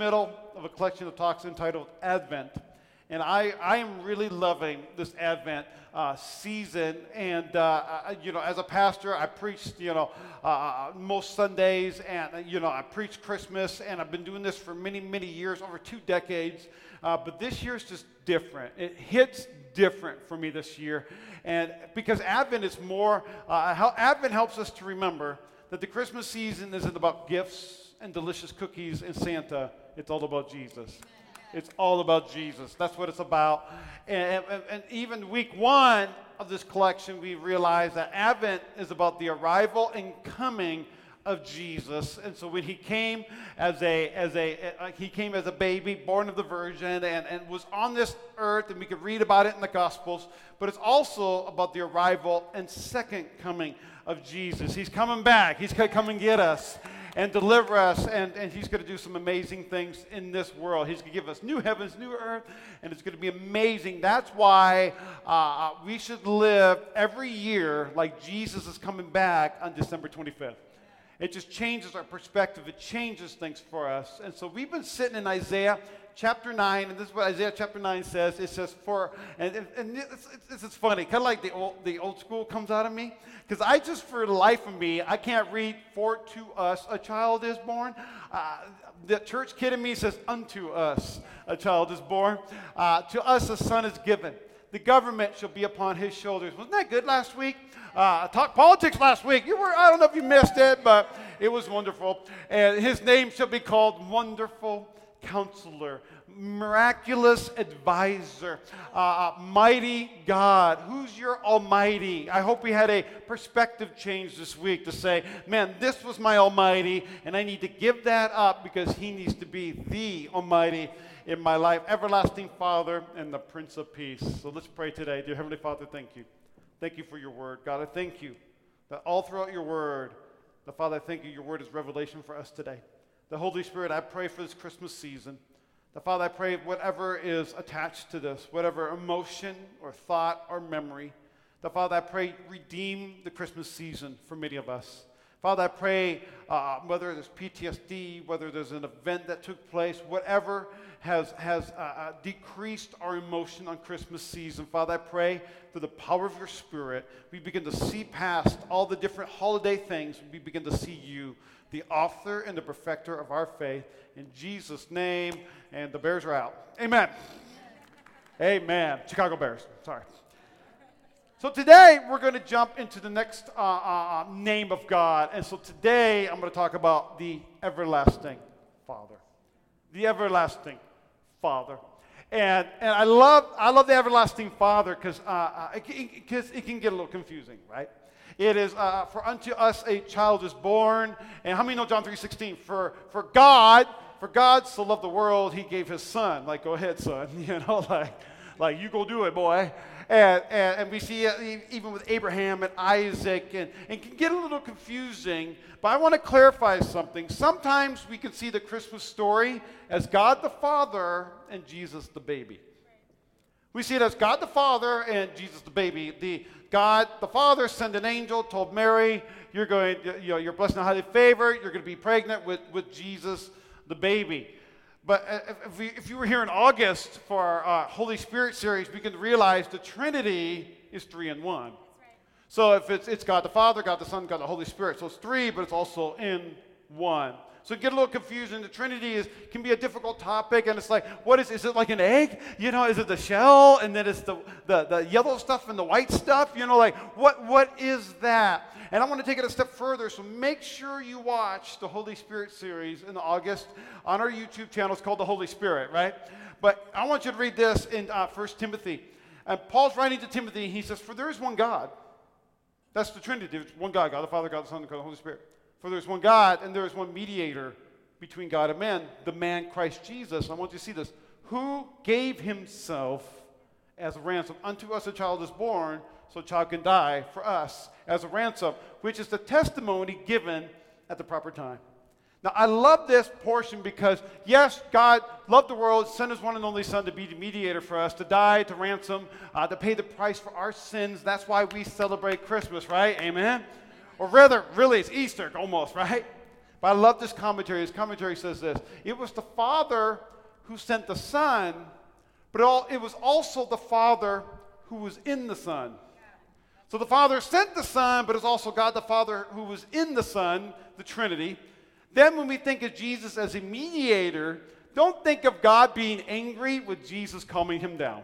middle of a collection of talks entitled Advent. And I, I am really loving this Advent uh, season. And, uh, I, you know, as a pastor, I preached, you know, uh, uh most Sundays, and, uh, you know, I preach Christmas, and I've been doing this for many, many years, over two decades. Uh, but this year is just different. It hits different for me this year. And because Advent is more, how, Advent helps us to remember that the Christmas season isn't about gifts and delicious cookies and Santa, it's all about Jesus. It's all about Jesus. That's what it's about. And, and, and, even week one of this collection, we realize that Advent is about the arrival and coming of Jesus. And so when he came as a, as a, uh, he came as a baby, born of the Virgin, and, and was on this earth, and we could read about it in the Gospels, but it's also about the arrival and second coming of Jesus. He's coming back. He's going to come and get us and deliver us. And, and He's going to do some amazing things in this world. He's going to give us new heavens, new earth, and it's going to be amazing. That's why uh, uh, we should live every year like Jesus is coming back on December 25th. It just changes our perspective. It changes things for us. And so we've been sitting in Isaiah chapter 9, and this is what Isaiah chapter 9 says. It says, For, and, and, and it's, funny, kind of like the old, the old school comes out of me. Because I just, for the life of me, I can't read, For to us a child is born. Uh, the church kid in me says, Unto us a child is born. Uh, to us a son is given. The government shall be upon his shoulders. Wasn't that good last week? Uh, talked politics last week. You were, I don't know if you missed it, but it was wonderful. And his name shall be called Wonderful Counselor, miraculous advisor, uh, uh, mighty God. Who's your Almighty? I hope we had a perspective change this week to say, man, this was my Almighty, and I need to give that up because He needs to be the Almighty in my life. Everlasting Father and the Prince of Peace. So let's pray today. Dear Heavenly Father, thank you. Thank you for your word. God, I thank you that all throughout your word, the Father, I thank you, your word is revelation for us today. The Holy Spirit, I pray for this Christmas season. The Father, I pray whatever is attached to this, whatever emotion or thought or memory, the Father, I pray redeem the Christmas season for many of us. Father, I pray uh, whether there's PTSD, whether there's an event that took place, whatever has, has uh, uh, decreased our emotion on Christmas season, Father, I pray through the power of your Spirit, we begin to see past all the different holiday things. We begin to see you the author and the perfecter of our faith. In Jesus' name, and the Bears are out. Amen. Amen. Chicago Bears. Sorry. So today we're going to jump into the next uh, uh, uh, name of God. And so today I'm going to talk about the everlasting Father. The everlasting Father. And, and I, love, I love the everlasting Father because uh, uh, it, it, it, can get a little confusing, right? It is, uh, for unto us a child is born. And how many know John 3.16? For, for God, for God so loved the world, he gave his son. Like, go ahead, son. You know, like, like you go do it, boy. And, and, and we see even with Abraham and Isaac, and, and can get a little confusing. But I want to clarify something. Sometimes we can see the Christmas story as God the Father and Jesus the baby. We see it as God the Father and Jesus the baby. The God the Father sent an angel, told Mary, "You're going, you know, you're blessed and highly favored. You're going to be pregnant with, with Jesus the baby." But if, we, if you were here in August for our uh, Holy Spirit series, we can realize the Trinity is three in one. Right. So if it's, it's God the Father, God the Son, God the Holy Spirit. So it's three, but it's also in one. So get a little confusing. The Trinity is, can be a difficult topic, and it's like, what is, is it like an egg? You know, is it the shell, and then it's the, the, the yellow stuff and the white stuff? You know, like, what, what is that? And I want to take it a step further, so make sure you watch the Holy Spirit series in August on our YouTube channel. It's called The Holy Spirit, right? But I want you to read this in uh, 1 Timothy. And Paul's writing to Timothy, he says, For there is one God. That's the Trinity. There's one God, God the Father, God the Son, God the Holy Spirit. For there's one God and there is one mediator between God and man, the man Christ Jesus. I want you to see this. Who gave himself as a ransom? Unto us a child is born, so a child can die for us as a ransom, which is the testimony given at the proper time. Now, I love this portion because, yes, God loved the world, sent his one and only Son to be the mediator for us, to die, to ransom, uh, to pay the price for our sins. That's why we celebrate Christmas, right? Amen? Or rather, really, it's Easter almost, right? But I love this commentary. This commentary says this It was the Father who sent the Son, but it was also the Father who was in the Son. So the Father sent the Son, but it's also God the Father who was in the Son, the Trinity. Then, when we think of Jesus as a mediator, don't think of God being angry with Jesus calming him down.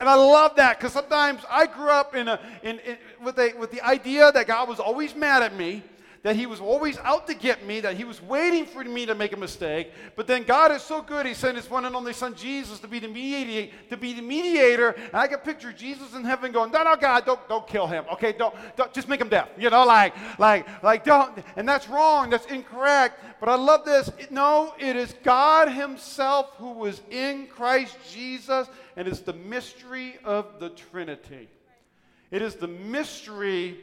And I love that because sometimes I grew up in a, in, in, with, a, with the idea that God was always mad at me that he was always out to get me, that he was waiting for me to make a mistake. But then God is so good, he sent his one and only son Jesus to be the mediator, to be the mediator. And I can picture Jesus in heaven going, No, no, God, don't, don't kill him. Okay, don't, don't just make him deaf. You know, like, like, like, don't. And that's wrong, that's incorrect. But I love this. No, it is God Himself who was in Christ Jesus, and it's the mystery of the Trinity. It is the mystery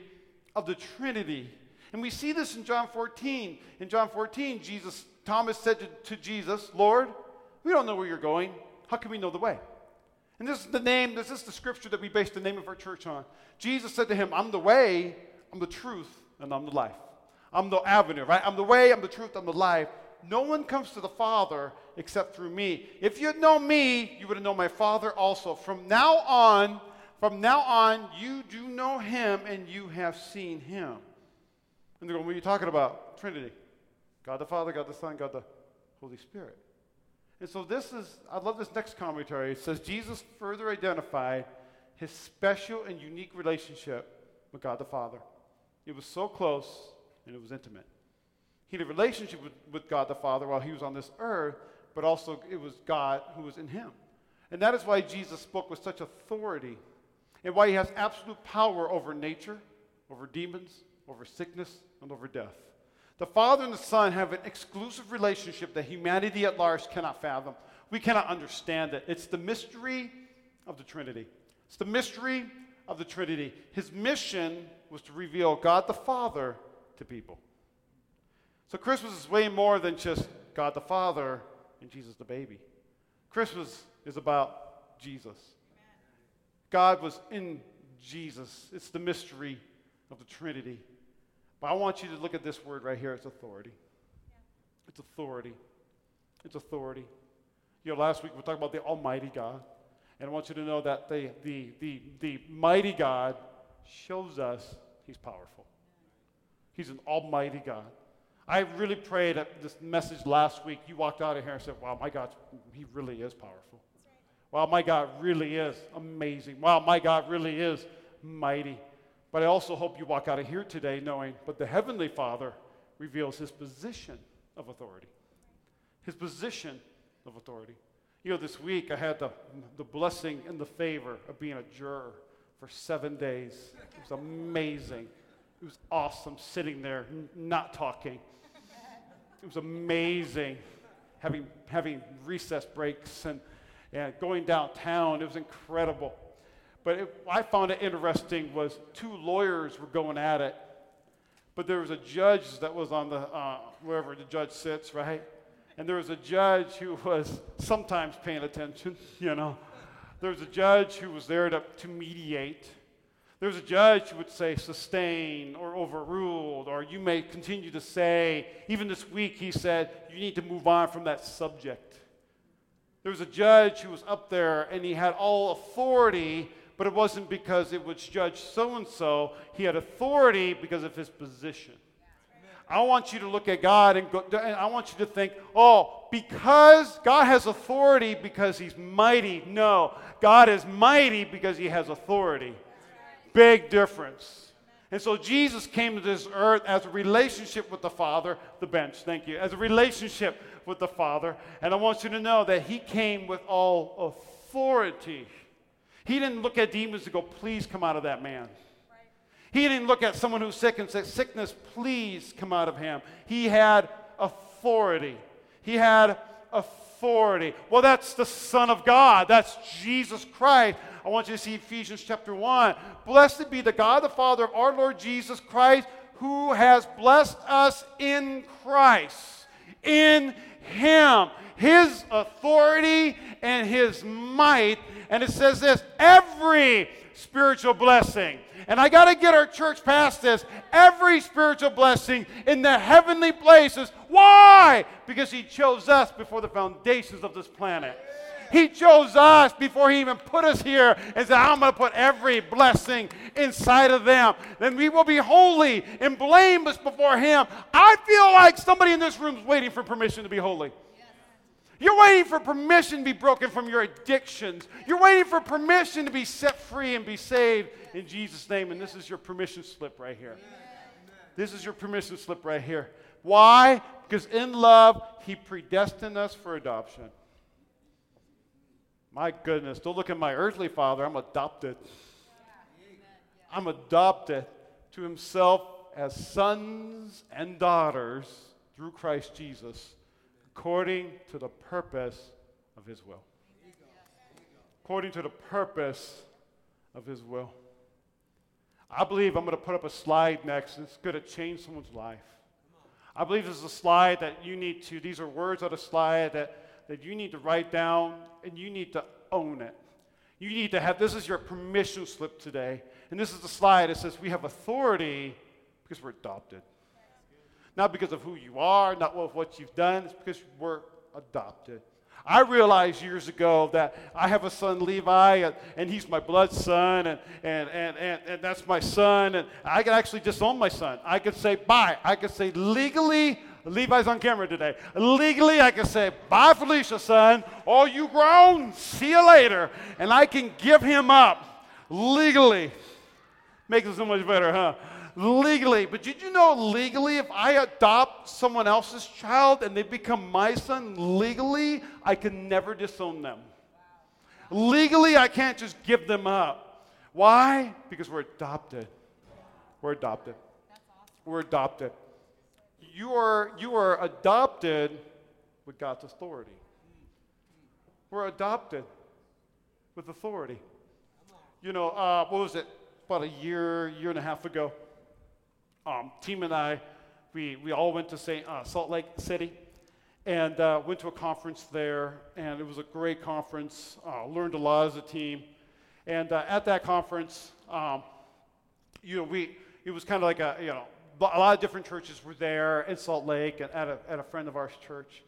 of the Trinity. And we see this in John 14. In John 14, Jesus, Thomas said to, to Jesus, Lord, we don't know where you're going. How can we know the way? And this is the name, this is the scripture that we base the name of our church on. Jesus said to him, I'm the way, I'm the truth, and I'm the life. I'm the avenue, right? I'm the way, I'm the truth, I'm the life. No one comes to the Father except through me. If you had known me, you would have known my Father also. From now on, from now on, you do know him and you have seen him. And they're going, What are you talking about? Trinity. God the Father, God the Son, God the Holy Spirit. And so this is, I love this next commentary. It says Jesus further identified his special and unique relationship with God the Father. It was so close and it was intimate. He had a relationship with, with God the Father while he was on this earth, but also it was God who was in him. And that is why Jesus spoke with such authority and why he has absolute power over nature, over demons, over sickness, and over death. The Father and the Son have an exclusive relationship that humanity at large cannot fathom. We cannot understand it. It's the mystery of the Trinity. It's the mystery of the Trinity. His mission was to reveal God the Father to people. So Christmas is way more than just God the Father and Jesus the baby. Christmas is about Jesus. God was in Jesus. It's the mystery of the Trinity. But I want you to look at this word right here. It's authority. It's authority. It's authority. You know, last week we talked about the Almighty God. And I want you to know that the, the, the, the mighty God shows us he's powerful. He's an almighty God. I really pray that this message last week, you walked out of here and said, wow, my God, he really is powerful. Wow, my God really is amazing. Wow, my God really is mighty. But I also hope you walk out of here today knowing, but the Heavenly Father reveals his position of authority. His position of authority. You know, this week I had the, the blessing and the favor of being a juror for seven days. It was amazing. It was awesome sitting there, not talking. It was amazing having, having recess breaks and, and going downtown. It was incredible. But it, I found it interesting was two lawyers were going at it, but there was a judge that was on the uh, wherever the judge sits, right? And there was a judge who was sometimes paying attention, you know. There was a judge who was there to, to mediate. There was a judge who would say sustain or overruled, or you may continue to say, even this week he said, you need to move on from that subject. There was a judge who was up there and he had all authority but it wasn't because it was Judge so and so. He had authority because of his position. I want you to look at God and, go, and I want you to think, oh, because God has authority because he's mighty. No, God is mighty because he has authority. Big difference. And so Jesus came to this earth as a relationship with the Father, the bench, thank you, as a relationship with the Father. And I want you to know that he came with all authority. He didn't look at demons and go, please come out of that man. He didn't look at someone who's sick and say, sickness, please come out of him. He had authority. He had authority. Well, that's the Son of God. That's Jesus Christ. I want you to see Ephesians chapter 1. Blessed be the God, the Father of our Lord Jesus Christ, who has blessed us in Christ. In Him His authority and His might. And it says this every spiritual blessing. And I got to get our church past this. Every spiritual blessing in the heavenly places. Why? Because He chose us before the foundations of this planet. He chose us before He even put us here and said, I'm going to put every blessing inside of them. Then we will be holy and blameless before Him. I feel like somebody in this room is waiting for permission to be holy. You're waiting for permission to be broken from your addictions. You're waiting for permission to be set free and be saved in Jesus' name. And this is your permission slip right here. This is your permission slip right here. Why? Because in love, He predestined us for adoption. My goodness, don't look at my earthly father. I'm adopted. I'm adopted to himself as sons and daughters through Christ Jesus, according to the purpose of his will. According to the purpose of his will. I believe I'm going to put up a slide next. It's going to change someone's life. I believe this is a slide that you need to, these are words on a slide that that you need to write down and you need to own it. You need to have this is your permission slip today. And this is the slide. It says we have authority because we're adopted. Not because of who you are, not of what you've done, it's because we're adopted. I realized years ago that I have a son, Levi, and, and he's my blood son, and, and, and, and, and that's my son. And I can actually disown my son. I could say, bye. I could say, legally, Levi's on camera today. Legally, I can say, bye, Felicia, son. All you grown? See you later. And I can give him up legally. Makes it so much better, huh? Legally. But did you know legally, if I adopt someone else's child and they become my son, legally, I can never disown them. Legally, I can't just give them up. Why? Because we're adopted. We're adopted. We're adopted you are, you are adopted with God's authority. We're adopted with authority. You know, uh, what was it? About a year, year and a half ago, um, team and I, we, we all went to uh, Salt Lake City and uh, went to a conference there, and it was a great conference. Uh, learned a lot as a team, and uh, at that conference, um, you know, we it was kind of like a you know a lot of different churches were there in Salt Lake and at a, at a friend of ours' church.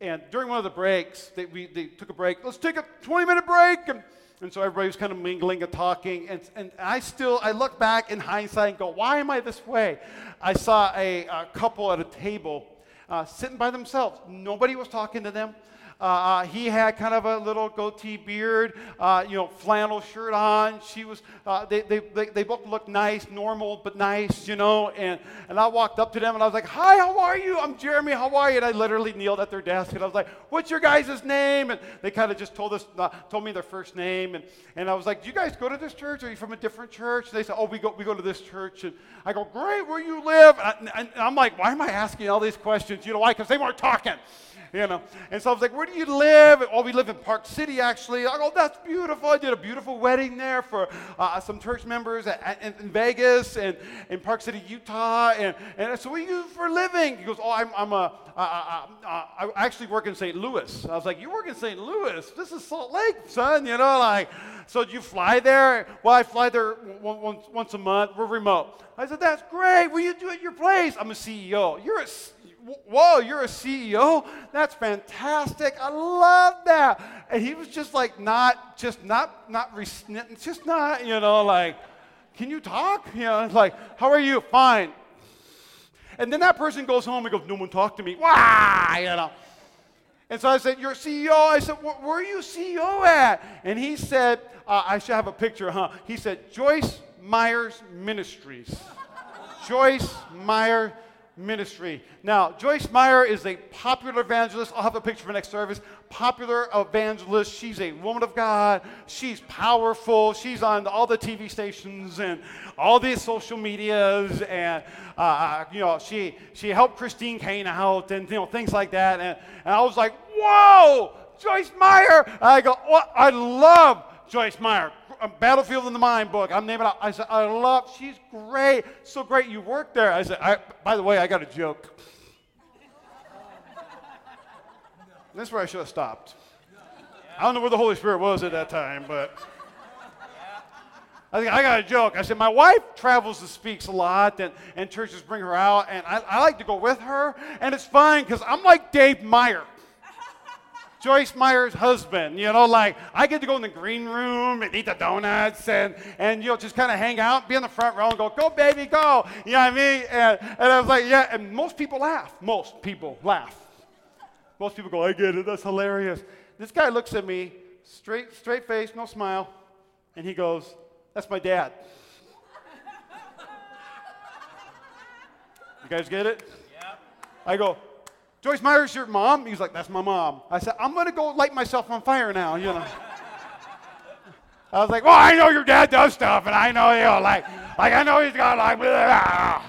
And during one of the breaks, they, we, they took a break. Let's take a 20 minute break. And, and so everybody was kind of mingling and talking. And, and I still, I look back in hindsight and go, why am I this way? I saw a, a couple at a table uh, sitting by themselves. Nobody was talking to them. Uh, uh, he had kind of a little goatee beard, uh, you know, flannel shirt on. She was, uh, they, they, they, they, both looked nice, normal, but nice, you know. And, and I walked up to them and I was like, Hi, how are you? I'm Jeremy, how are you? And I literally kneeled at their desk and I was like, What's your guys' name? And they kind of just told us, uh, told me their first name. And, and I was like, Do you guys go to this church? Are you from a different church? And they said, Oh, we go, we go to this church. And I go, Great, where you live? And, I, I'm like, Why am I asking all these questions? You know why? Because they weren't talking you know. And so I was like, where do you live? Oh, we live in Park City, actually. I go, that's beautiful. I did a beautiful wedding there for uh, some church members at, at, in Vegas and in Park City, Utah. And, and so what do you do for living? He goes, oh, I'm, I'm a, I, I, I actually work in St. Louis. I was like, you work in St. Louis? This is Salt Lake, son, you know, like, so do you fly there? Well, I fly there once, once a month. We're remote. I said, that's great. Do you do at your place? I'm a CEO. You're a whoa, you're a CEO? That's fantastic. I love that. And he was just like, not, just not, not, just not, you know, like, can you talk? You know, like, how are you? Fine. And then that person goes home and goes, no one talked to me. Why? You know. And so I said, You're CEO? I said, Where are you CEO at? And he said, uh, I should have a picture, huh? He said, Joyce Myers Ministries. Joyce Meyer ministry. Now, Joyce Meyer is a popular evangelist. I'll have a picture for next service. Popular evangelist. She's a woman of God. She's powerful. She's on all the TV stations and all these social medias. And, uh, uh, you know, she, she helped Christine Caine out and, you know, things like that. And, and I was like, whoa, Joyce Meyer. I go, I love Joyce Meyer. Battlefield in the Mind book. I'm naming it. I said, I love, she's great. So great you work there. I said, I, by the way, I got a joke. This is where I should have stopped. I don't know where the Holy Spirit was at that time, but I think I got a joke. I said, My wife travels and speaks a lot, and, and churches bring her out, and I, I like to go with her, and it's fine because I'm like Dave Meyer. Joyce Meyer's husband, you know, like I get to go in the green room and eat the donuts and, and you know, just kind of hang out, be in the front row and go, go baby, go. You know what I mean? And, and I was like, yeah, and most people laugh. Most people laugh. Most people go, I get it, that's hilarious. This guy looks at me, straight, straight face, no smile, and he goes, That's my dad. you guys get it? Yeah. I go, Joyce Meyer's your mom? He's like, That's my mom. I said, I'm going to go light myself on fire now, you know. I was like, Well, I know your dad does stuff, and I know, you know, like, like I know he's got like, blah.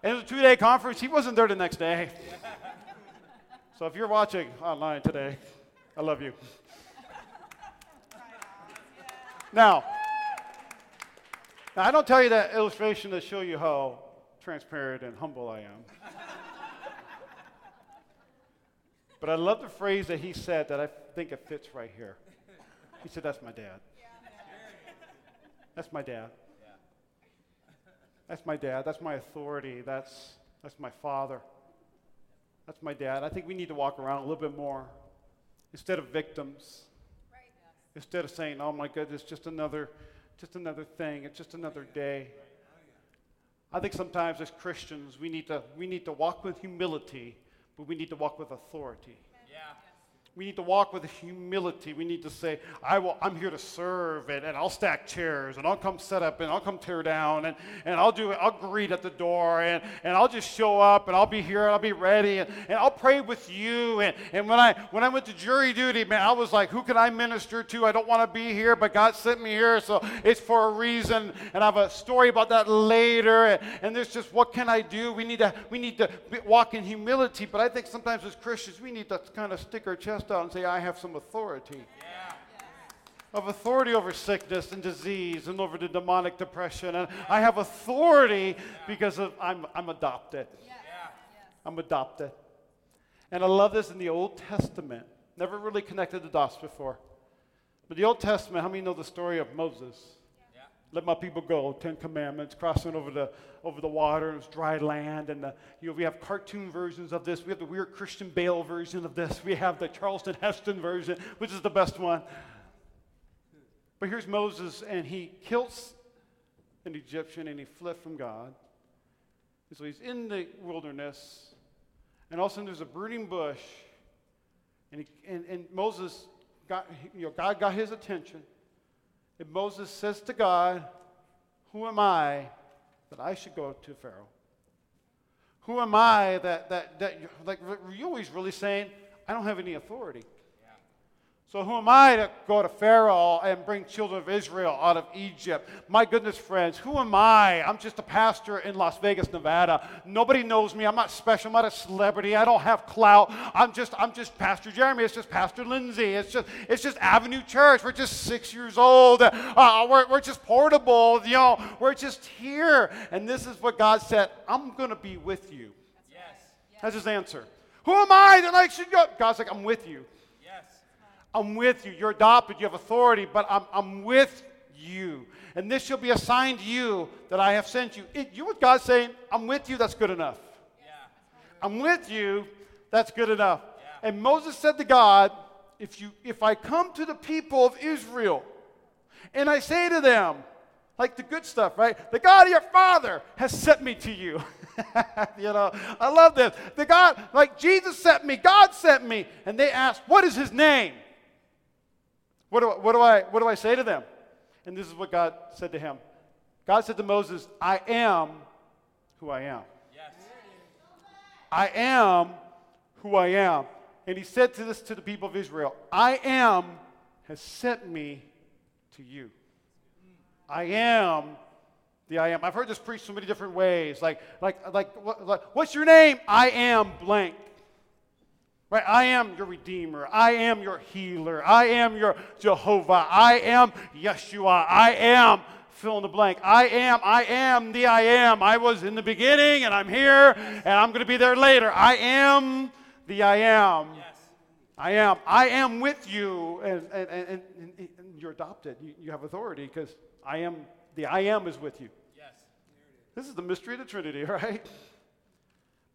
It was a two day conference. He wasn't there the next day. So if you're watching online today, I love you. Now, now, I don't tell you that illustration to show you how transparent and humble I am. But I love the phrase that he said that I think it fits right here. He said, That's my dad. That's my dad. That's my dad. That's my authority. That's, that's my father. That's my dad. I think we need to walk around a little bit more instead of victims. Right. Instead of saying, oh my goodness, just another, just another thing. It's just another day. I think sometimes as Christians, we need to, we need to walk with humility but we need to walk with authority. We need to walk with humility. We need to say, I will, I'm here to serve, and, and I'll stack chairs, and I'll come set up, and I'll come tear down, and, and I'll do. I'll greet at the door, and, and I'll just show up, and I'll be here, and I'll be ready, and, and I'll pray with you. And, and when, I, when I went to jury duty, man, I was like, who can I minister to? I don't want to be here, but God sent me here, so it's for a reason. And I have a story about that later. And, and there's just, what can I do? We need to, we need to walk in humility, but I think sometimes as Christians, we need to kind of stick our chest out and say, I have some authority. Yeah. Of authority over sickness and disease and over the demonic depression. And I have authority because of I'm, I'm adopted. I'm adopted. And I love this in the Old Testament. Never really connected the dots before. But the Old Testament, how many know the story of Moses? Let my people go, Ten Commandments, crossing over the, over the water, it was dry land. And the, you know, we have cartoon versions of this. We have the weird Christian Bale version of this. We have the Charlton Heston version, which is the best one. But here's Moses, and he kills an Egyptian, and he fled from God. And so he's in the wilderness, and all of a sudden there's a burning bush, and, he, and, and Moses got, you know, God got his attention. And Moses says to God, Who am I that I should go to Pharaoh? Who am I that, that, that like, you always really saying, I don't have any authority? So, who am I to go to Pharaoh and bring children of Israel out of Egypt? My goodness, friends, who am I? I'm just a pastor in Las Vegas, Nevada. Nobody knows me. I'm not special. I'm not a celebrity. I don't have clout. I'm just, I'm just Pastor Jeremy. It's just Pastor Lindsay. It's just, it's just Avenue Church. We're just six years old. Uh, we're, we're just portable. You know, we're just here. And this is what God said I'm going to be with you. Yes. That's his answer. Who am I that I should go? God's like, I'm with you. I'm with you. You're adopted. You have authority, but I'm, I'm with you. And this shall be a sign to you that I have sent you. It, you what God's saying? I'm with you. That's good enough. Yeah. I'm with you. That's good enough. Yeah. And Moses said to God, if, you, if I come to the people of Israel and I say to them, like the good stuff, right? The God of your father has sent me to you. you know, I love this. The God, like Jesus sent me, God sent me. And they asked, What is his name? What do, what, do I, what do I say to them? And this is what God said to him God said to Moses, I am who I am. I am who I am. And he said to this to the people of Israel I am has sent me to you. I am the I am. I've heard this preached so many different ways. Like, like, like, what, like what's your name? I am blank. Right? I am your Redeemer. I am your healer. I am your Jehovah. I am Yeshua. I am fill in the blank. I am, I am the I am. I was in the beginning and I'm here and I'm going to be there later. I am the I am. Yes. I am. I am with you, and, and, and, and, and you're adopted. You, you have authority because I am, the I am is with you. Yes. This is the mystery of the Trinity, right?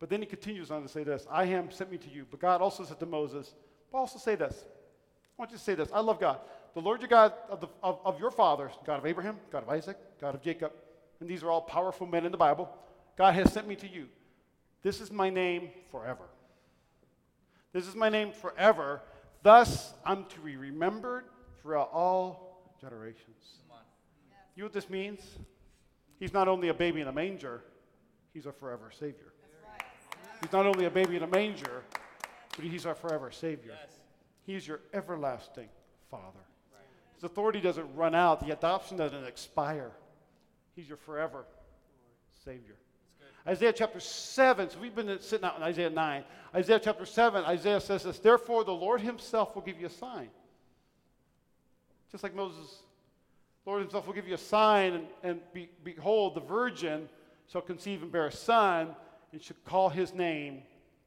But then he continues on to say this I am sent me to you. But God also said to Moses, but also say this. I want you to say this. I love God. The Lord your God of, the, of, of your fathers, God of Abraham, God of Isaac, God of Jacob, and these are all powerful men in the Bible. God has sent me to you. This is my name forever. This is my name forever. Thus, I'm to be remembered throughout all generations. You know what this means? He's not only a baby in a manger, he's a forever Savior. He's not only a baby in a manger, but he's our forever Savior. He's your everlasting Father. His authority doesn't run out, the adoption doesn't expire. He's your forever Savior. Isaiah chapter 7, so we've been sitting out in Isaiah 9. Isaiah chapter 7, Isaiah says this Therefore, the Lord himself will give you a sign. Just like Moses, the Lord himself will give you a sign, and, and be, behold, the virgin shall conceive and bear a son, and should call his name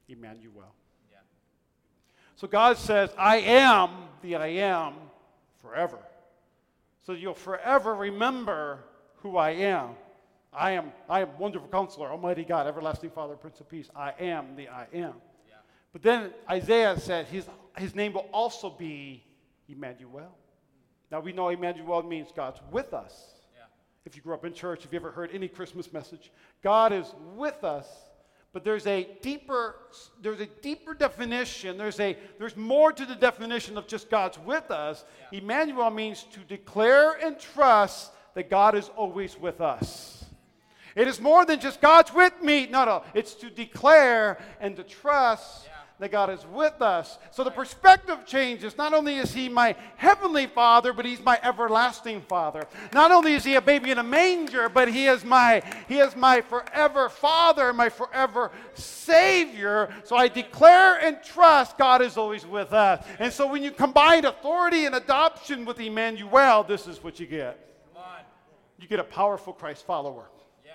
Emmanuel. Yeah. So God says, I am the I am forever. So you'll forever remember who I am. I am, I am wonderful counselor, Almighty God, everlasting Father, Prince of Peace. I am the I am. Yeah. But then Isaiah said his, his name will also be Emmanuel. Now we know Emmanuel means God's with us. Yeah. If you grew up in church, if you ever heard any Christmas message, God is with us. But there's a deeper, there's a deeper definition. There's a there's more to the definition of just God's with us. Yeah. Emmanuel means to declare and trust that God is always with us. It is more than just God's with me. No, no. It's to declare and to trust yeah. That God is with us. So the perspective changes. Not only is He my heavenly Father, but He's my everlasting Father. Not only is He a baby in a manger, but He is my He is my forever Father, my forever Savior. So I declare and trust God is always with us. And so when you combine authority and adoption with Emmanuel, this is what you get. You get a powerful Christ follower. Yeah.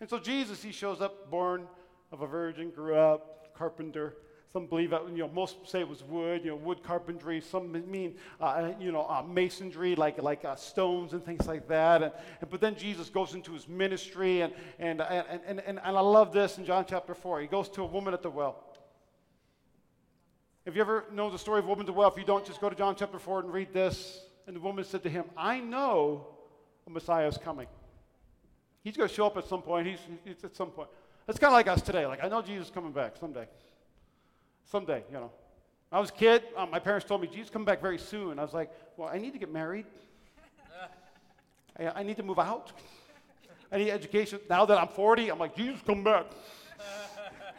And so Jesus, he shows up born of a virgin, grew up, carpenter. Some believe that, you know, most say it was wood, you know, wood carpentry. Some mean, uh, you know, uh, masonry, like, like uh, stones and things like that. And, and, but then Jesus goes into his ministry, and, and, and, and, and, and I love this in John chapter 4. He goes to a woman at the well. If you ever know the story of a woman at the well, if you don't, just go to John chapter 4 and read this. And the woman said to him, I know a Messiah is coming. He's going to show up at some point. He's, he's at some point. It's kind of like us today. Like, I know Jesus is coming back someday. Someday, you know. I was a kid. Um, my parents told me, Jesus coming back very soon. I was like, well, I need to get married. I, I need to move out. I need education. Now that I'm 40, I'm like, Jesus, come back.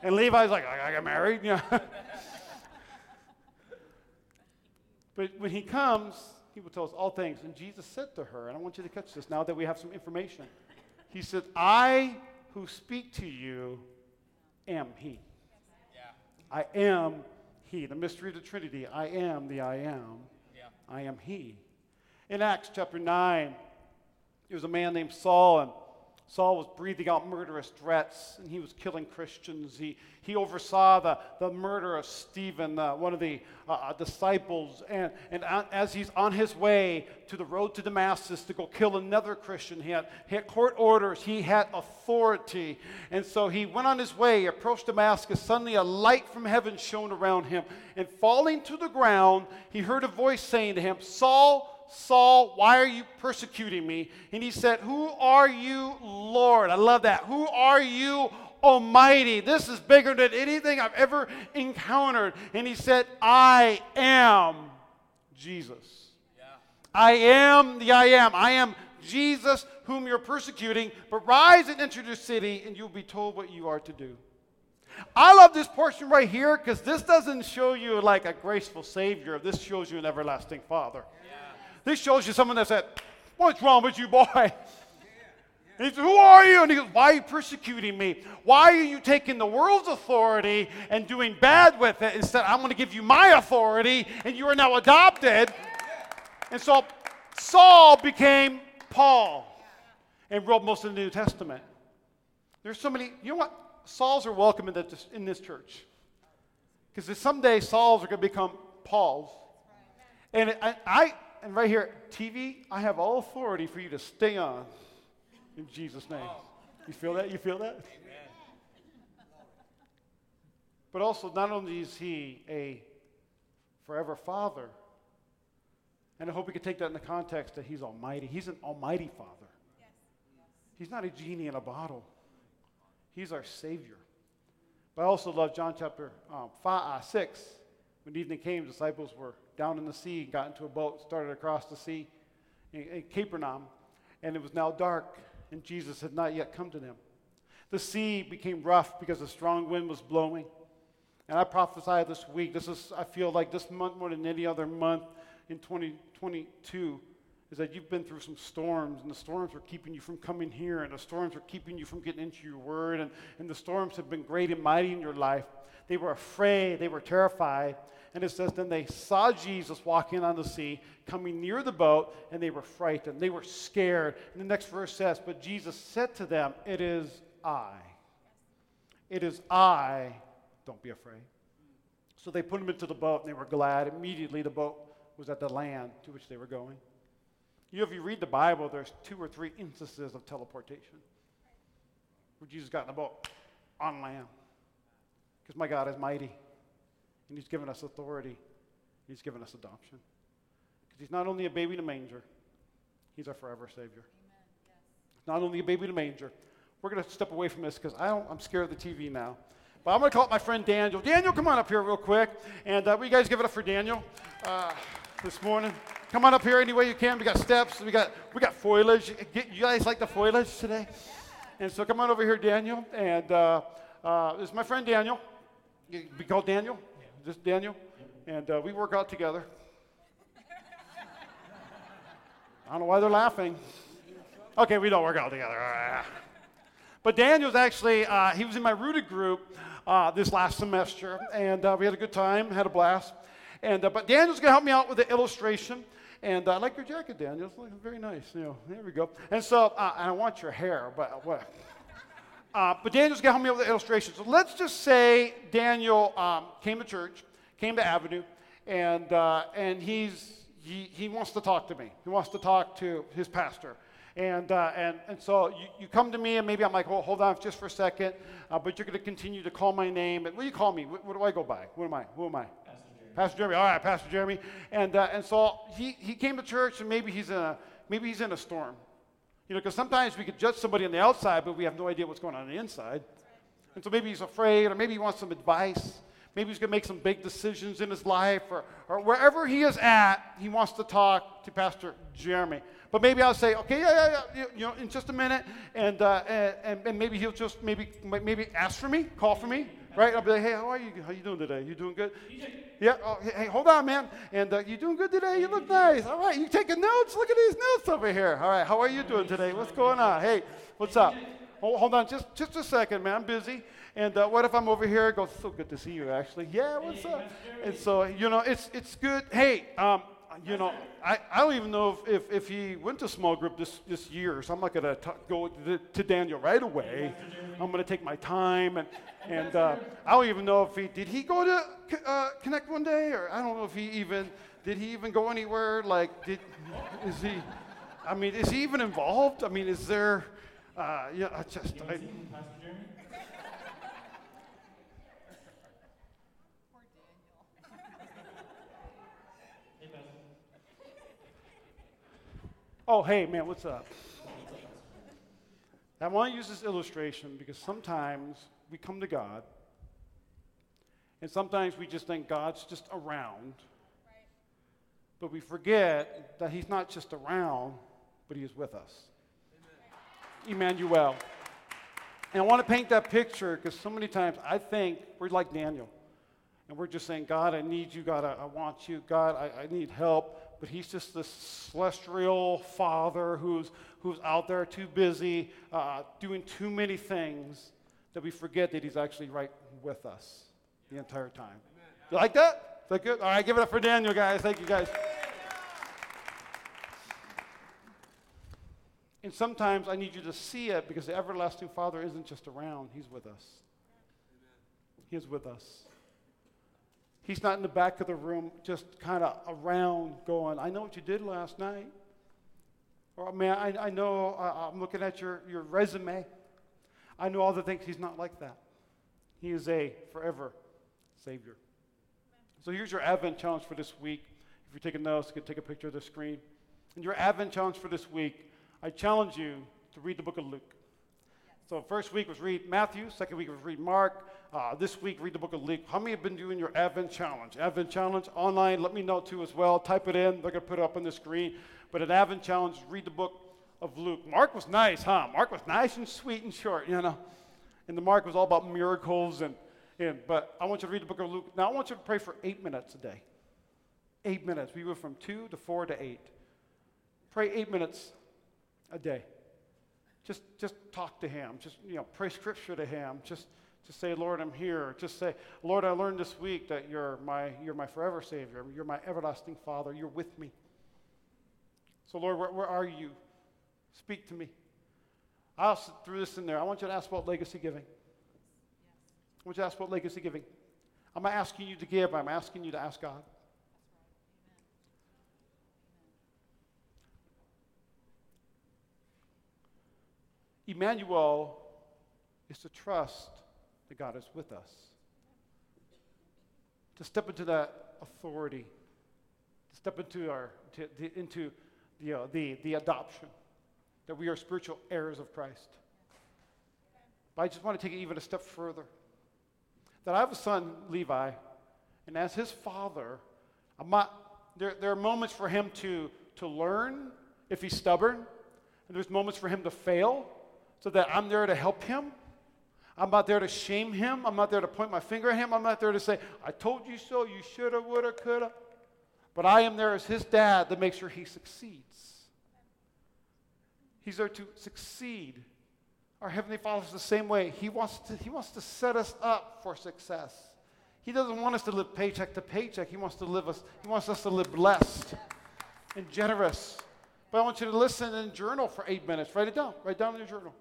and Levi's like, I, I got married. Know? but when he comes, he will tell us all things. And Jesus said to her, and I want you to catch this now that we have some information. He said, I who speak to you am He. Yeah. I am He. The mystery of the Trinity. I am the I am. Yeah. I am He. In Acts chapter 9, there was a man named Saul, and Saul was breathing out murderous threats and he was killing Christians. He, he oversaw the, the murder of Stephen, uh, one of the uh, uh disciples. And, and as he's on his way to the road to Damascus to go kill another Christian, he had, he had court orders, he had authority. And so he went on his way, approached Damascus. Suddenly, a light from heaven shone around him. And falling to the ground, he heard a voice saying to him, Saul, Saul, why are you persecuting me? And he said, Who are you, Lord? I love that. Who are you, Almighty? This is bigger than anything I've ever encountered. And he said, I am Jesus. Yeah. I am the I am. I am Jesus whom you're persecuting, but rise and enter the city, and you'll be told what you are to do. I love this portion right here because this doesn't show you like a graceful Savior. This shows you an everlasting Father. This shows you someone that said, What's wrong with you, boy? He said, Who are you? And he goes, Why are you persecuting me? Why are you taking the world's authority and doing bad with it? Instead, I'm going to give you my authority, and you are now adopted. And so Saul became Paul and wrote most of the New Testament. There's so many, you know what? Sauls are welcome in, the, in this church. Because someday Saul's are going to become Paul's. And I, and right here, TV, I have all authority for you to stay on in Jesus' name. You feel that? You feel that? But also, not only is he a forever father, and I hope we can take that in the context that he's almighty. He's an almighty father. He's not a genie in a bottle. He's our Savior. But I also love John chapter um, five, uh, 6. When evening came, disciples were down in the sea, got into a boat, started across the sea in, Capernaum, and it was now dark, and Jesus had not yet come to them. The sea became rough because a strong wind was blowing. And I prophesy this week, this is, I feel like this month more than any other month in 2022, is that you've been through some storms, and the storms are keeping you from coming here, and the storms are keeping you from getting into your word, and, and the storms have been great and mighty in your life. They were afraid, they were terrified. And it says, then they saw Jesus walking on the sea, coming near the boat, and they were frightened. They were scared. And the next verse says, But Jesus said to them, It is I. It is I. Don't be afraid. So they put him into the boat, and they were glad. Immediately, the boat was at the land to which they were going. You know, if you read the Bible, there's two or three instances of teleportation where Jesus got in the boat on land. Because my God is mighty, and He's given us authority, He's given us adoption. Because He's not only a baby in a manger, He's our forever Savior. Yes. Not only a baby in a manger. We're going to step away from this because I'm scared of the TV now. But I'm going to call up my friend Daniel. Daniel, come on up here real quick. And uh, will you guys give it up for Daniel uh, this morning? Come on up here any way you can. We got steps. We got we got foliage. You guys like the foliage today? And so come on over here, Daniel. And uh, uh, this is my friend Daniel. You be called Daniel. Just Daniel. And uh, we work out together. I don't know why they're laughing. Okay, we don't work out together. But Daniel's actually, uh, he was in my rooted group uh, this last semester, and uh, we had a good time, had a blast. And, uh, but Daniel's going to help me out with the illustration. And uh, I like your jacket, Daniel. It's very nice. You know, there we go. And so, and I want your hair, but what? Uh, but Daniel's going to help me with the illustration. So let's just say Daniel um, came to church, came to Avenue, and, uh, and he's, he, he wants to talk to me. He wants to talk to his pastor. And, uh, and, and so you, you come to me, and maybe I'm like, well, hold on just for a second, uh, but you're going to continue to call my name. And what do you call me? What, what, do I go by? What am I? Who am I? Pastor Jeremy. All right, Pastor Jeremy. And, uh, and so he, he came to church, and maybe he's in a, maybe he's in a storm. You know, because sometimes we could judge somebody on the outside, but we have no idea what's going on, on the inside. And so maybe he's afraid, or maybe he wants some advice. Maybe he's going to make some big decisions in his life, or, or wherever he is at, he wants to talk to Pastor Jeremy. But maybe I'll say, okay, yeah, yeah, yeah, you know, in just a minute, and, uh, and, and maybe he'll just maybe, maybe ask for me, call for me, right? I'll be like, hey, how are you? How you doing today? You doing good? Yeah. Oh, hey, hold on, man. And uh, you doing good today? You look nice. All right. You taking notes? Look at these notes over here. All right. How are you doing today? What's going on? Hey, what's up? Hold, hold on, just just a second, man. I'm busy. And uh, what if I'm over here? Go, so good to see you, actually. Yeah, what's up? And so, you know, it's it's good. Hey, um, you know, I, I don't even know if, if, if, he went to small group this, this year, so I'm not going to go to, to, Daniel right away. I'm going to take my time, and, and uh, I don't even know if he, did he go to uh, Connect one day, or I don't know if he even, did he even go anywhere? Like, did, is he, I mean, is he even involved? I mean, is there, uh, yeah, I just, I, Oh, hey, man, what's up? I want to use this illustration because sometimes we come to God, and sometimes we just think God's just around, but we forget that He's not just around, but He is with us. Amen. Emmanuel. And I want to paint that picture because so many times I think we're like Daniel. And we're just saying, God, I need you. God, I, I want you. God, I, I need help but he's just this celestial father who's, who's out there too busy uh, doing too many things that we forget that he's actually right with us the entire time. You like that? Is that good? All right, give it up for Daniel, guys. Thank you, guys. And sometimes I need you to see it because the everlasting Father isn't just around, He's with us. He is with us. He's not in the back of the room, just kind of around going, I know what you did last night. Or, man, I, I know, uh, I'm looking at your, your resume. I know all the things. He's not like that. He is a forever Savior. So here's your Advent challenge for this week. If you're taking notes, you can take a picture of the screen. And your Advent challenge for this week, I challenge you to read the book of Luke. So first week was read Matthew, second week was read Mark. Uh, this week, read the book of Luke. How many have been doing your Advent challenge? Advent challenge online, let me know too as well. Type it in, they're going to put it up on the screen. But an Advent challenge, read the book of Luke. Mark was nice, huh? Mark was nice and sweet and short, you know. And the Mark was all about miracles and, and but I want you to read the book of Luke. Now I want you to pray for eight minutes a day. Eight minutes. We went from two to four to eight. Pray eight minutes a day. Just, just talk to him. Just, you know, pray scripture to him. Just, just say, Lord, I'm here. Just say, Lord, I learned this week that you're my, you're my forever Savior. You're my everlasting Father. You're with me. So, Lord, where, where are you? Speak to me. I also threw this in there. I want you to ask about legacy giving. I want you to ask about legacy giving. I'm not asking you to give, I'm asking you to ask God. Emmanuel is to trust that God is with us, to step into that authority, to step into our to, to, into the, uh, the, the adoption, that we are spiritual heirs of Christ. But I just want to take it even a step further. That I have a son, Levi, and as his father, not, there, there are moments for him to, to learn if he's stubborn, and there's moments for him to fail so that I'm there to help him. I'm not there to shame him. I'm not there to point my finger at him. I'm not there to say, I told you so, you shoulda, woulda, coulda. But I am there as his dad to make sure he succeeds. He's there to succeed. Our Heavenly Father is the same way. He wants, to, he wants to set us up for success. He doesn't want us to live paycheck to paycheck. He wants to live us, he wants us to live blessed and generous. But I want you to listen and journal for eight minutes. Write it down. Write down in your journal.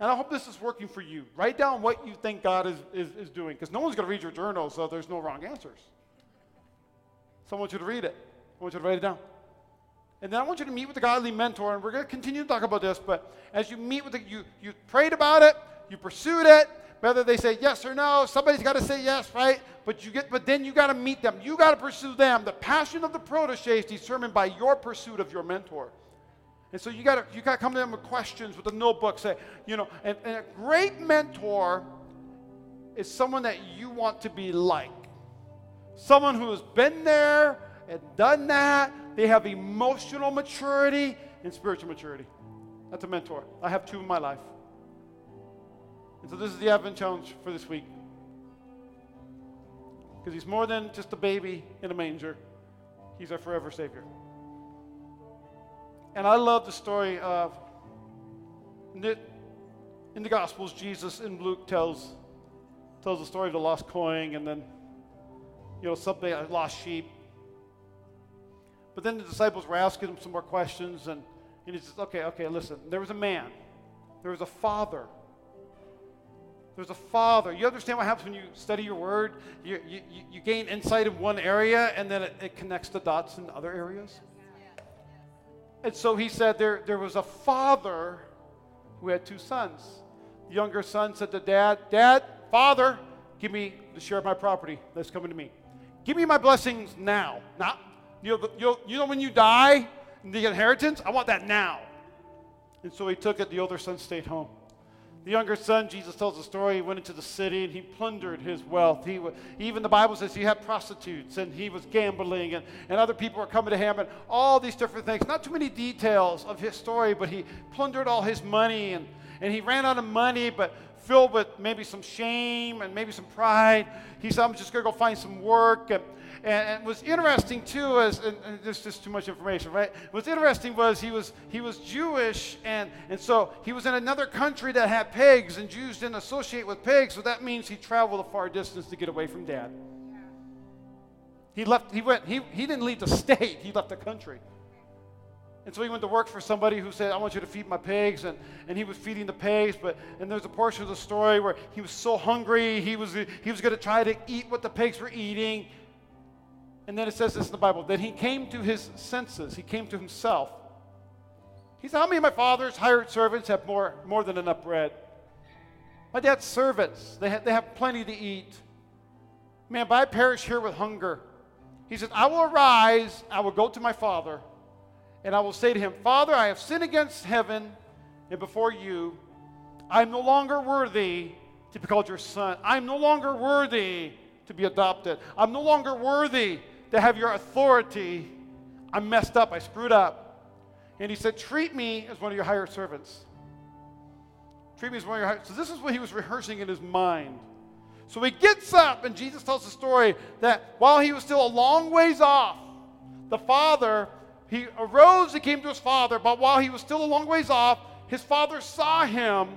And I hope this is working for you. Write down what you think God is, is, is doing, because no one's going to read your journal, so there's no wrong answers. So I want you to read it. I want you to write it down. And then I want you to meet with a godly mentor, and we're going to continue to talk about this, but as you meet with it, you, you prayed about it, you pursued it, whether they say yes or no, somebody's got to say yes, right? But you get, but then you got to meet them. You got to pursue them. The passion of the protege is determined by your pursuit of your mentor. And so you got you got to come to them with questions with a notebook. Say, you know, and, and a great mentor is someone that you want to be like. Someone who has been there and done that. They have emotional maturity and spiritual maturity. That's a mentor. I have two in my life. And so this is the Advent challenge for this week. Because he's more than just a baby in a manger, he's our forever Savior. And I love the story of in the Gospels, Jesus in Luke tells tells the story of the lost coin and then you know something a lost sheep. But then the disciples were asking him some more questions, and, and he says, Okay, okay, listen. There was a man, there was a father. There's a father. You understand what happens when you study your word? You, you, you gain insight in one area, and then it, it connects the dots in other areas. And so he said there, there was a father who had two sons. The younger son said to dad, Dad, father, give me the share of my property that's coming to me. Give me my blessings now. Not, you know, you you know when you die, the inheritance? I want that now. And so he took it. The older son stayed home. The younger son, Jesus tells the story, he went into the city and he plundered his wealth. He, even the Bible says he had prostitutes and he was gambling and, and other people were coming to him and all these different things. Not too many details of his story, but he plundered all his money and, and he ran out of money, but filled with maybe some shame and maybe some pride. He said, I'm just going to go find some work. And, and, and what's interesting too is, and, and just too much information, right? What's interesting was he was he was Jewish, and and so he was in another country that had pigs, and Jews didn't associate with pigs, so that means he traveled a far distance to get away from dad. He left. He went. He he didn't leave the state. He left the country. And so he went to work for somebody who said, I want you to feed my pigs. And, and he was feeding the pigs. But, and there's a portion of the story where he was so hungry, he was, he was going to try to eat what the pigs were eating. And then it says this in the Bible that he came to his senses, he came to himself. He said, How many of my father's hired servants have more, more than enough bread? My dad's servants, they have, they have plenty to eat. Man, but I perish here with hunger. He says, I will arise, I will go to my father, and I will say to him, Father, I have sinned against heaven and before you. I am no longer worthy to be called your son. I am no longer worthy to be adopted. I'm no longer worthy to have your authority. I'm messed up. I screwed up. And he said, Treat me as one of your hired servants. Treat me as one of your hired So this is what he was rehearsing in his mind. So he gets up, and Jesus tells the story that while he was still a long ways off, the father, he arose and came to his father, but while he was still a long ways off, his father saw him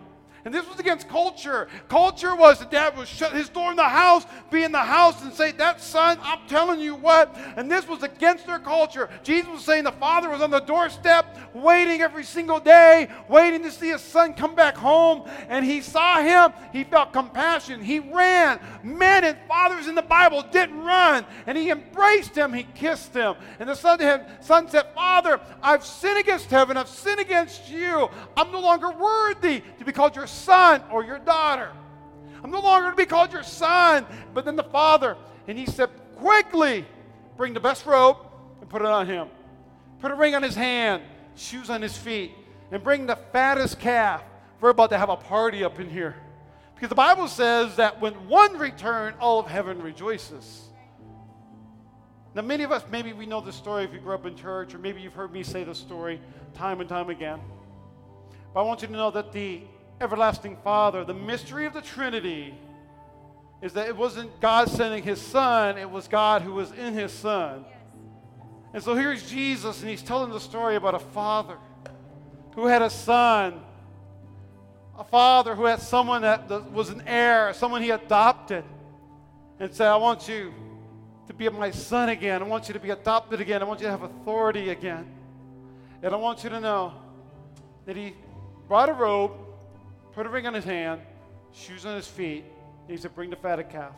and this was against culture. Culture was the dad would shut his door in the house, be in the house, and say, That son, I'm telling you what. And this was against their culture. Jesus was saying the father was on the doorstep, waiting every single day, waiting to see his son come back home. And he saw him. He felt compassion. He ran. Men and fathers in the Bible didn't run. And he embraced him. He kissed him. And the son, son said, Father, I've sinned against heaven. I've sinned against you. I'm no longer worthy to be called your son or your daughter. I'm no longer to be called your son, but then the father. And he said, Quickly bring the best robe and put it on him. Put a ring on his hand, shoes on his feet, and bring the fattest calf. We're about to have a party up in here. Because the Bible says that when one return, all of heaven rejoices. Now, many of us, maybe we know the story if you grew up in church, or maybe you've heard me say the story time and time again. But I want you to know that the everlasting Father. The mystery of the Trinity is that it wasn't God sending his Son, it was God who was in his Son. And so here's Jesus, and he's telling the story about a father who had a son, a father who had someone that was an heir, someone he adopted, and said, I want you to be my son again. I want you to be adopted again. I want you to have authority again. And I want you to know that he brought a robe put a ring on his hand, shoes on his feet, and he said, Bring the fatted calf.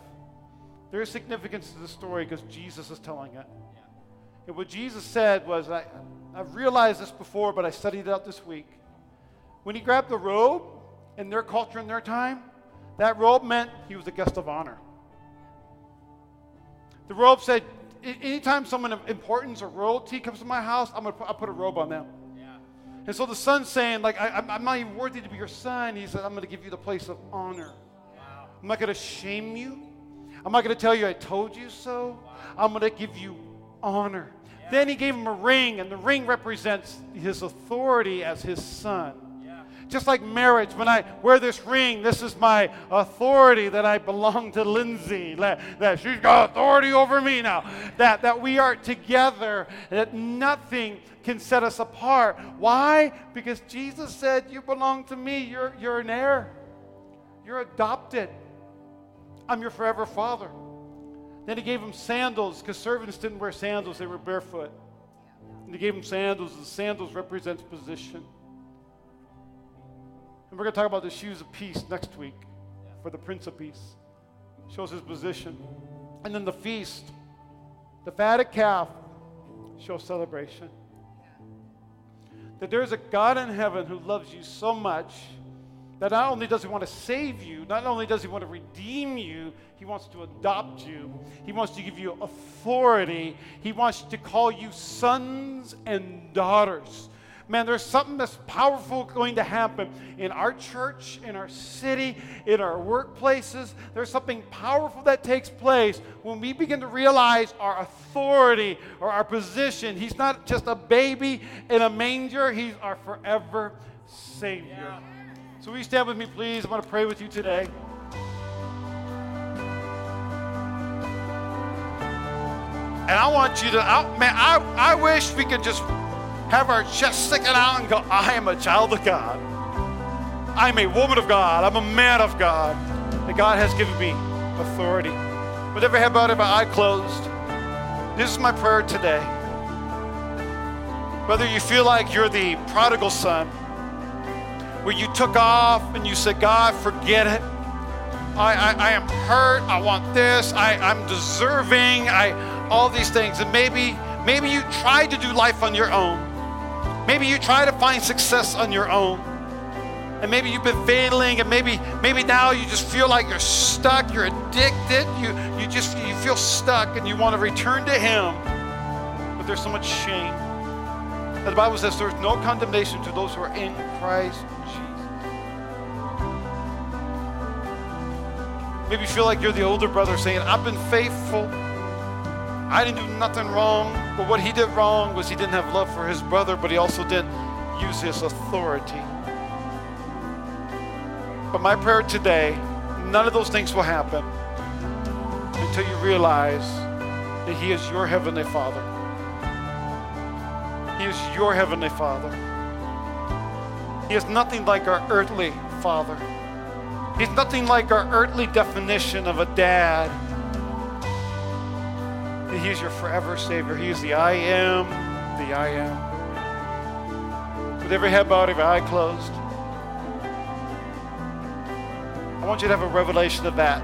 There is significance to the story because Jesus is telling it. And what Jesus said was, I, I've realized this before, but I studied it out this week. When he grabbed the robe in their culture, in their time, that robe meant he was a guest of honor. The robe said, anytime someone of importance or royalty comes to my house, I'm going to I'll put a robe on them. And so the son's saying, like, I, am not even worthy to be your son. He said, I'm going to give you the place of honor. Wow. I'm not going to shame you. I'm not going to tell you I told you so. Wow. I'm going to give you honor. Yeah. Then he gave him a ring, and the ring represents his authority as his son. Just like marriage, when I wear this ring, this is my authority that I belong to Lindsay, that, that she's got authority over me now, that, that we are together, that nothing can set us apart. Why? Because Jesus said, You belong to me, you're, you're an heir, you're adopted. I'm your forever father. Then he gave him sandals because servants didn't wear sandals, they were barefoot. And he gave him sandals. The sandals represents position. And we're going to talk about the shoes of peace next week for the Prince of Peace. Shows his position. And then the feast, the fatted calf, shows celebration. That there's a God in heaven who loves you so much that not only does he want to save you, not only does he want to redeem you, he wants to adopt you. He wants to give you authority. He wants to call you sons and daughters man, there's something that's powerful going to happen in our church, in our city, in our workplaces. There's something powerful that takes place when we begin to realize our authority or our position. He's not just a baby in a manger, He's our forever Savior. Yeah. So, will you stand with me, please? I want to pray with you today. And I want you to, I, man, I, I wish we could just have our chest sticking out and go, I am a child of God. I'm a woman of God. I'm a man of God. And God has given me authority. With every head bowed, my eye closed, this is my prayer today. Whether you feel like you're the prodigal son, where you took off and you said, God, forget it. I, I, I am hurt. I want this. I, I'm deserving. I all these things. And maybe, maybe you tried to do life on your own. Maybe you try to find success on your own. And maybe you've been failing, and maybe maybe now you just feel like you're stuck, you're addicted, you you just you feel stuck and you want to return to him. But there's so much shame. the Bible says there's no condemnation to those who are in Christ Jesus. Maybe you feel like you're the older brother saying, I've been faithful. I didn't do nothing wrong. But what he did wrong was he didn't have love for his brother, but he also didn't use his authority. But my prayer today, none of those things will happen until you realize that He is your Heavenly Father. He is your Heavenly Father. He is nothing like our earthly Father. He's nothing like our earthly definition of a dad. He is your forever Savior. He is the I am, the I am. With every head bowed, every eye closed. I want you to have a revelation of that.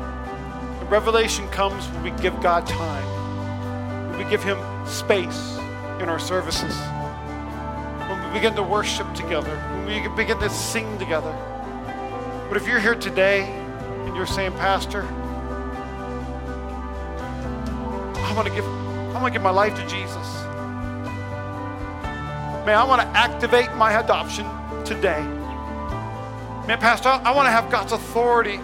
The revelation comes when we give God time, when we give Him space in our services, when we begin to worship together, when we begin to sing together. But if you're here today and you're saying, Pastor, want to give, I want to give my life to Jesus. Man, I want to activate my adoption today. Man, Pastor, I, want to have God's authority.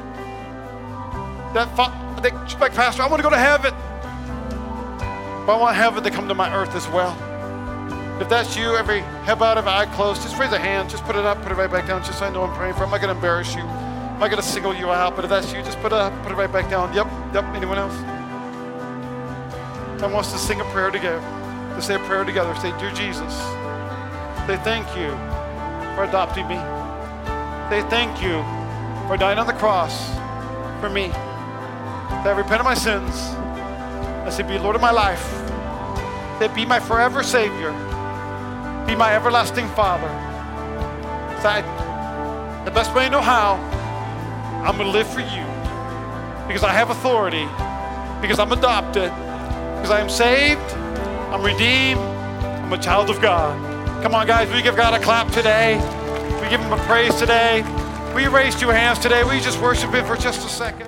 That, that, like, Pastor, I want to go to heaven. But I want heaven to come to my earth as well. If that's you, every head bowed, every eye closed, just raise a hand, just put it up, put it right back down, just so I know I'm praying for. I'm not going to embarrass you. I'm not going to single you out, but if that's you, just put it up, put it right back down. Yep, yep. Anyone else? I want us to sing a prayer together. To say a prayer together. Say, Dear Jesus, say thank you for adopting me say thank you for dying on the cross for me. That I repent of my sins. I say, be Lord of my life. That be my forever Savior. Be my everlasting Father. I, the best way I know how, I'm going to live for you. Because I have authority. Because I'm adopted. Because I am saved. I'm redeemed. I'm a child of God. Come on, guys, we give God a clap today We give him a praise today? We raise two hands today? We just worship him for just a second?